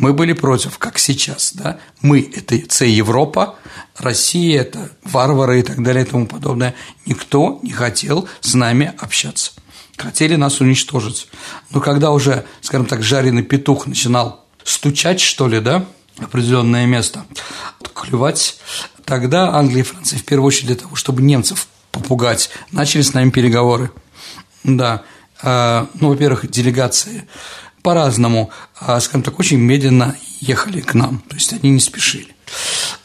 мы были против, как сейчас, да, мы – это С Европа, Россия – это варвары и так далее и тому подобное. Никто не хотел с нами общаться. Хотели нас уничтожить. Но когда уже, скажем так, жареный петух начинал стучать, что ли, да, определенное место, клювать, тогда Англия и Франция, в первую очередь для того, чтобы немцев попугать, начали с нами переговоры. Да, а, ну, во-первых, делегации по-разному, а, скажем так, очень медленно ехали к нам, то есть они не спешили.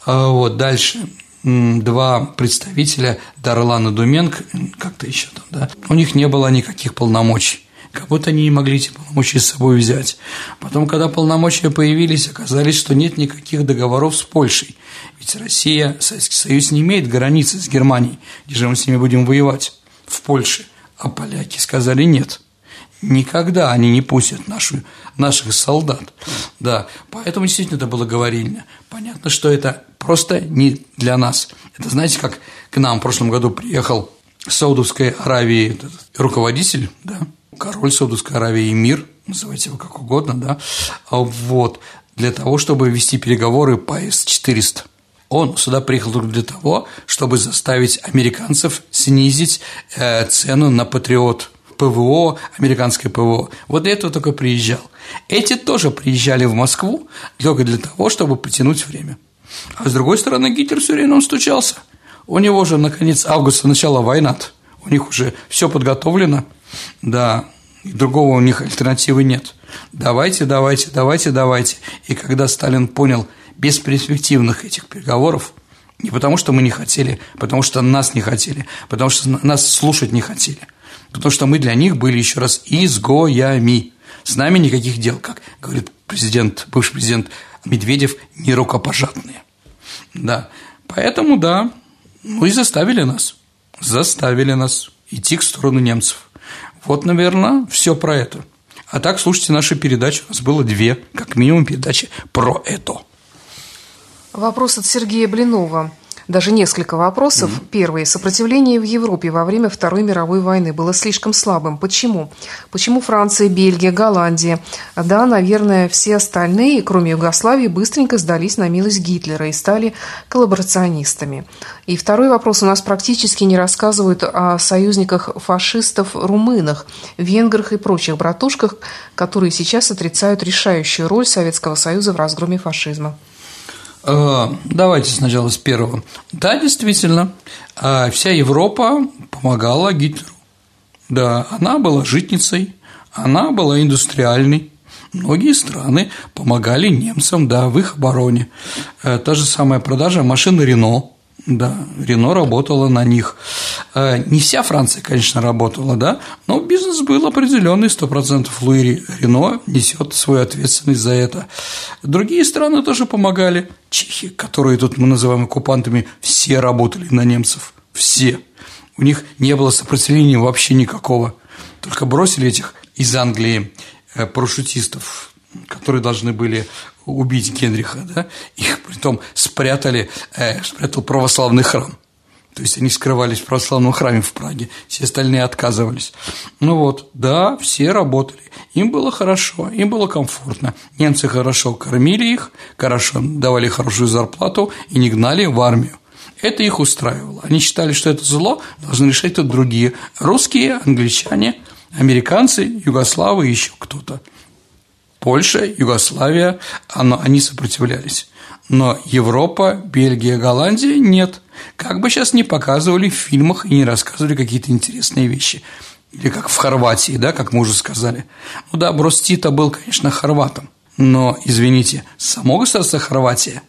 А, вот, дальше два представителя Дарлан и Думенко, как-то еще там, да, у них не было никаких полномочий как будто они не могли эти полномочия с собой взять. Потом, когда полномочия появились, оказалось, что нет никаких договоров с Польшей. Ведь Россия, Советский Союз не имеет границы с Германией, где же мы с ними будем воевать? В Польше. А поляки сказали нет – никогда они не пустят нашу, наших солдат. Да, поэтому действительно это было говорильно. Понятно, что это просто не для нас. Это знаете, как к нам в прошлом году приехал Саудовской Аравии руководитель, да, король Саудовской Аравии Мир, называйте его как угодно, да, вот, для того, чтобы вести переговоры по С-400. Он сюда приехал только для того, чтобы заставить американцев снизить э, цену на Патриот ПВО, американское ПВО. Вот для этого только приезжал. Эти тоже приезжали в Москву только для того, чтобы потянуть время. А с другой стороны, Гитлер все время он стучался. У него же, наконец, августа, начало война У них уже все подготовлено. Да, другого у них альтернативы нет. Давайте, давайте, давайте, давайте. И когда Сталин понял бесперспективных этих переговоров, не потому что мы не хотели, потому что нас не хотели, потому что нас слушать не хотели – потому что мы для них были еще раз изгоями. С нами никаких дел, как говорит президент, бывший президент Медведев, не рукопожатные. Да, поэтому да, ну и заставили нас, заставили нас идти к сторону немцев. Вот, наверное, все про это. А так, слушайте наши передачи, у нас было две, как минимум, передачи про это. Вопрос от Сергея Блинова. Даже несколько вопросов. Mm-hmm. Первый. Сопротивление в Европе во время Второй мировой войны было слишком слабым. Почему? Почему Франция, Бельгия, Голландия, да, наверное, все остальные, кроме Югославии, быстренько сдались на милость Гитлера и стали коллаборационистами? И второй вопрос. У нас практически не рассказывают о союзниках фашистов-румынах, венграх и прочих братушках, которые сейчас отрицают решающую роль Советского Союза в разгроме фашизма. Э, давайте сначала с первого. Да, действительно, э, вся Европа помогала Гитлеру. Да, она была житницей, она была индустриальной. Многие страны помогали немцам, да, в их обороне. Э, та же самая продажа машин Рено – да, Рено работала на них. Э, не вся Франция, конечно, работала, да, но бизнес был определенный, 100% Луи Рено несет свою ответственность за это. Другие страны тоже помогали. Чехи, которые тут мы называем оккупантами, все работали на немцев. Все. У них не было сопротивления вообще никакого. Только бросили этих из Англии э, парашютистов, которые должны были убить Генриха, да, их притом спрятали, э, спрятал православный храм. То есть они скрывались в православном храме в Праге, все остальные отказывались. Ну вот, да, все работали. Им было хорошо, им было комфортно. Немцы хорошо кормили их, хорошо давали хорошую зарплату и не гнали в армию. Это их устраивало. Они считали, что это зло должны решать тут другие. Русские, англичане, американцы, югославы и еще кто-то. Польша, Югославия, оно, они сопротивлялись. Но Европа, Бельгия, Голландия – нет. Как бы сейчас не показывали в фильмах и не рассказывали какие-то интересные вещи. Или как в Хорватии, да, как мы уже сказали. Ну да, Брос был, конечно, хорватом. Но, извините, само государство Хорватия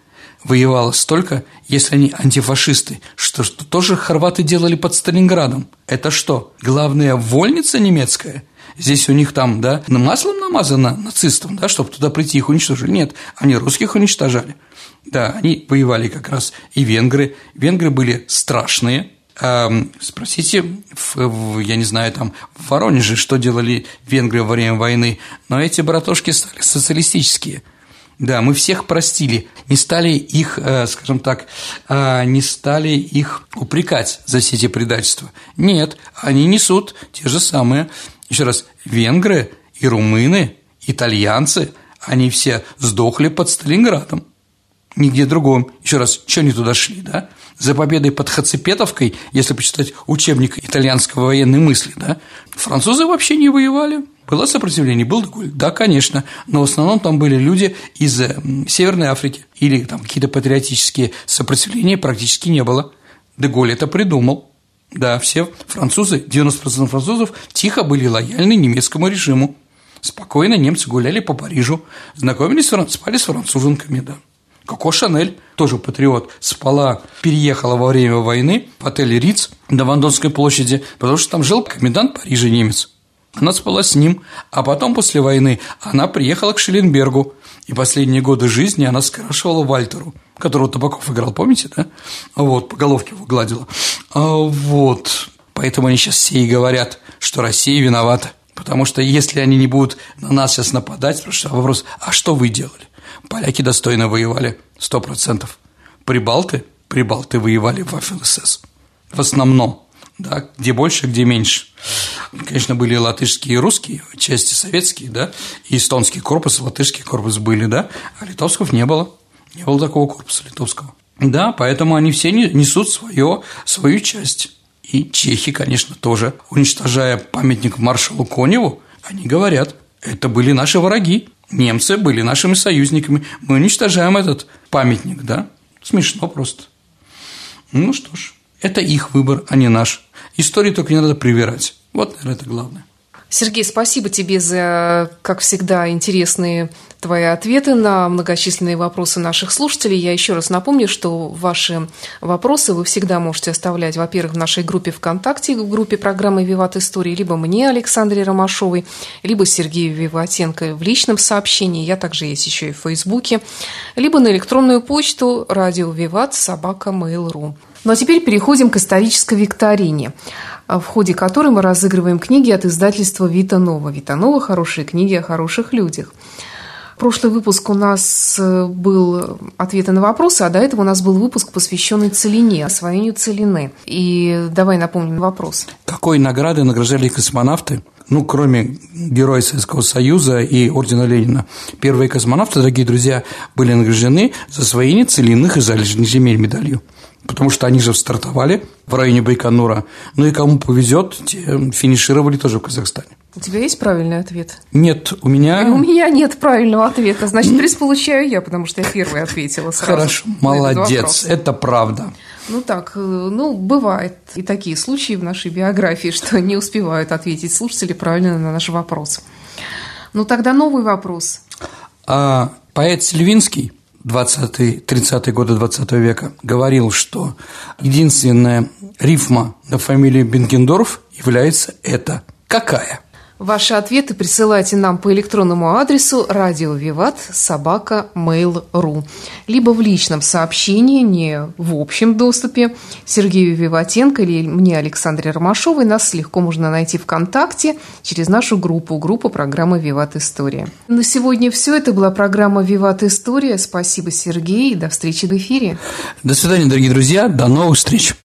воевало столько, если они антифашисты, что, что тоже хорваты делали под Сталинградом. Это что, главная вольница немецкая – Здесь у них там, да, маслом намазано нацистам, да, чтобы туда прийти их уничтожили. Нет, они русских уничтожали. Да, они воевали как раз и венгры. Венгры были страшные, Спросите, в, я не знаю, там в Воронеже, что делали венгры во время войны, но эти братушки стали социалистические. Да, мы всех простили, не стали их, э, скажем так, э, не стали их упрекать за все эти предательства. Нет, они несут те же самые еще раз, венгры и румыны, итальянцы, они все сдохли под Сталинградом. Нигде другом. Еще раз, что они туда шли, да? За победой под Хацепетовкой, если почитать учебник итальянской военной мысли, да? Французы вообще не воевали. Было сопротивление, был Деголь? Да, конечно, но в основном там были люди из Северной Африки или там какие-то патриотические сопротивления практически не было. Деголь это придумал. Да, все французы, 90% французов тихо были лояльны немецкому режиму. Спокойно немцы гуляли по Парижу, знакомились, спали с француженками, да. Коко Шанель, тоже патриот, спала, переехала во время войны в отель Риц на Вандонской площади, потому что там жил комендант Парижа немец. Она спала с ним, а потом после войны она приехала к Шелленбергу, и последние годы жизни она скрашивала Вальтеру, которого Табаков играл, помните, да? Вот, по головке его гладила. А вот, поэтому они сейчас все и говорят, что Россия виновата. Потому что если они не будут на нас сейчас нападать, спрашивают вопрос, а что вы делали? Поляки достойно воевали, сто процентов. Прибалты? Прибалты воевали в ФНСС. В основном да, где больше, где меньше. Конечно, были латышские и русские, части советские, да, и эстонский корпус, латышский корпус были, да, а литовского не было, не было такого корпуса литовского. Да, поэтому они все несут свое, свою часть. И чехи, конечно, тоже, уничтожая памятник маршалу Коневу, они говорят, это были наши враги, немцы были нашими союзниками, мы уничтожаем этот памятник, да? Смешно просто. Ну что ж, это их выбор, а не наш. Истории только не надо привирать. Вот, наверное, это главное. Сергей, спасибо тебе за, как всегда, интересные твои ответы на многочисленные вопросы наших слушателей. Я еще раз напомню, что ваши вопросы вы всегда можете оставлять, во-первых, в нашей группе ВКонтакте, в группе программы «Виват Истории», либо мне, Александре Ромашовой, либо Сергею Виватенко в личном сообщении, я также есть еще и в Фейсбуке, либо на электронную почту радио «Виват» собака mail.ru. Ну а теперь переходим к исторической викторине, в ходе которой мы разыгрываем книги от издательства «Вита Нова». «Вита Нова» – хорошие книги о хороших людях. Прошлый выпуск у нас э, был ответы на вопросы, а до этого у нас был выпуск, посвященный целине, освоению целины. И давай напомним вопрос. Какой награды награждали космонавты ну, кроме Героя Советского Союза и Ордена Ленина. Первые космонавты, дорогие друзья, были награждены за освоение целинных и залежных земель медалью. Потому что они же стартовали в районе Байконура. Ну и кому повезет, те финишировали тоже в Казахстане. У тебя есть правильный ответ? Нет, у меня... У меня нет правильного ответа. Значит, приз получаю я, потому что я первая ответила сразу. Хорошо, молодец, это правда. Ну так, э, ну, бывает и такие случаи в нашей биографии, что не успевают ответить слушатели правильно на наш вопрос. Ну тогда новый вопрос. А поэт Сильвинский 20-30-е годы 20 века говорил, что единственная рифма на фамилию Бенкендорф является это. Какая? Ваши ответы присылайте нам по электронному адресу радио Виват собака mail.ru либо в личном сообщении, не в общем доступе, Сергею Виватенко или мне, Александре Ромашовой. Нас легко можно найти ВКонтакте через нашу группу, группу программы «Виват История». На сегодня все. Это была программа «Виват История». Спасибо, Сергей, до встречи в эфире. До свидания, дорогие друзья. До новых встреч.